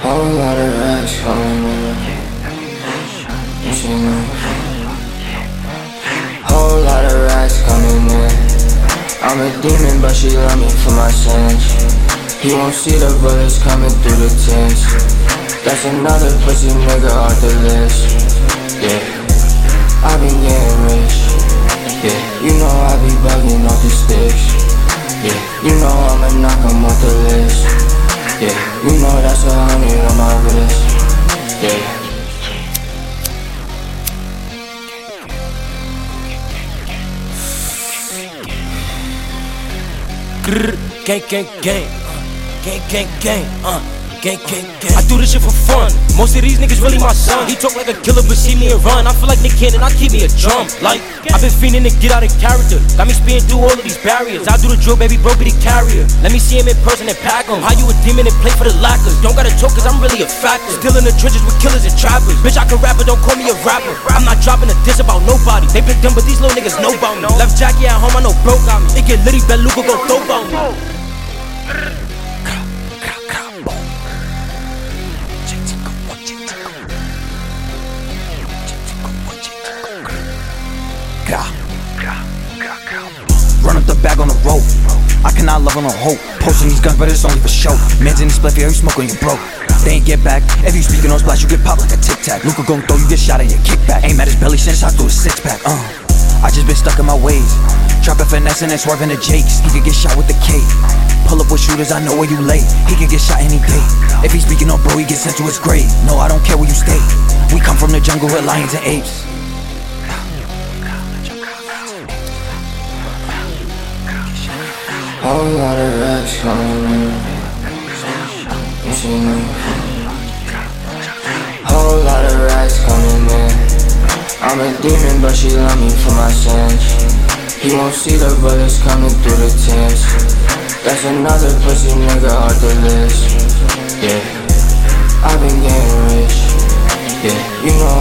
Whole lot of. You see me? Whole lot of coming in. I'm a demon, but she love me for my sins. He won't see the bullets coming through the tents. That's another pussy nigga off the list. Yeah, I been getting rich. Yeah, you know I be bugging off the sticks. Yeah, you know Yeah, you know that's a hundred on my wrist. Yeah. Grr, gang, gang, gang. Uh, gang, gang, gang. Uh, gang, gang, gang. I do this shit for fun. Most of these niggas really my son. He talk like a killer, but see me and run. I feel like Nick Cannon, I keep me a drum. Like, I've been fiending to get out of character. Got me speeding through all of these barriers. I do the drill, baby, bro, be the carrier. Let me see him in person and pack him. How you a demon and play for the lackers? Don't gotta choke, cause I'm really a factor. Still in the trenches with killers and trappers. Bitch, I can rap, but don't call me a rapper. I'm not dropping a diss about nobody. They been dumb, but these little niggas know about me. Left Jackie at home, I know broke on me. It get litty, Beluga go dope on me. I cannot love on a hope. Posting these guns, but it's only for show. Man's in the split, you smoke when you broke. They ain't get back. If you speaking on splash, you get popped like a tic tac. Luca gon' throw, you get shot in your kickback. Aim at his belly, send shot through a six pack. Uh, I just been stuck in my ways. Trapping, finessing, and swerving the Jakes. He could get shot with the K. Pull up with shooters, I know where you lay. He could get shot any day. If he's speaking on bro, he gets sent to his grave. No, I don't care where you stay. We come from the jungle with lions and apes. Whole lot of racks coming in. Whole lot of racks coming in. I'm a demon, but she love me for my sins. He won't see the bullets coming through the tents. That's another pussy nigga off the list. Yeah, I've been getting rich. Yeah, you know